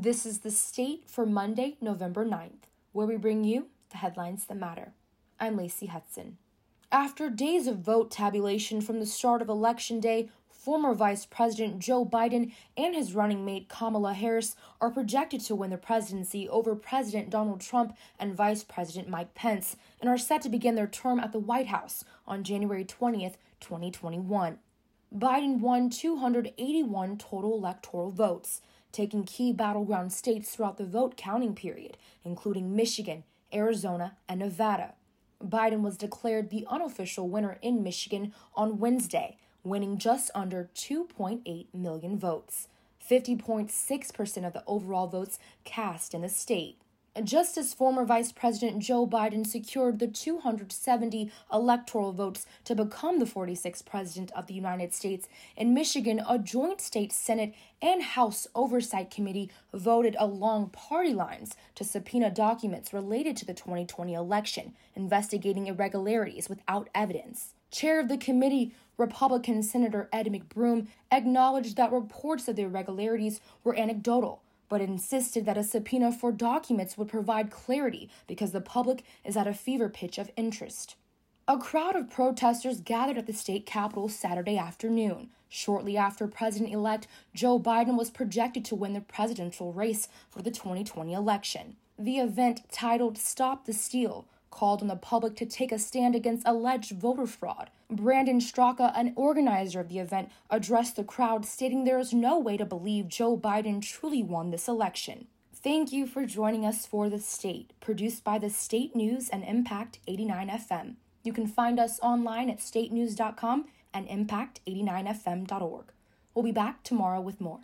This is the state for Monday, November 9th, where we bring you the headlines that matter. I'm Lacey Hudson. After days of vote tabulation from the start of Election Day, former Vice President Joe Biden and his running mate Kamala Harris are projected to win the presidency over President Donald Trump and Vice President Mike Pence and are set to begin their term at the White House on January 20th, 2021. Biden won 281 total electoral votes, taking key battleground states throughout the vote counting period, including Michigan, Arizona, and Nevada. Biden was declared the unofficial winner in Michigan on Wednesday, winning just under 2.8 million votes, 50.6% of the overall votes cast in the state. Just as former Vice President Joe Biden secured the 270 electoral votes to become the 46th President of the United States, in Michigan, a joint state Senate and House Oversight Committee voted along party lines to subpoena documents related to the 2020 election, investigating irregularities without evidence. Chair of the committee, Republican Senator Ed McBroom, acknowledged that reports of the irregularities were anecdotal but insisted that a subpoena for documents would provide clarity because the public is at a fever pitch of interest. A crowd of protesters gathered at the state capitol Saturday afternoon, shortly after President elect Joe Biden was projected to win the presidential race for the 2020 election. The event, titled Stop the Steal, called on the public to take a stand against alleged voter fraud. Brandon Straka, an organizer of the event, addressed the crowd, stating there is no way to believe Joe Biden truly won this election. Thank you for joining us for The State, produced by the State News and Impact 89 FM. You can find us online at statenews.com and impact89fm.org. We'll be back tomorrow with more.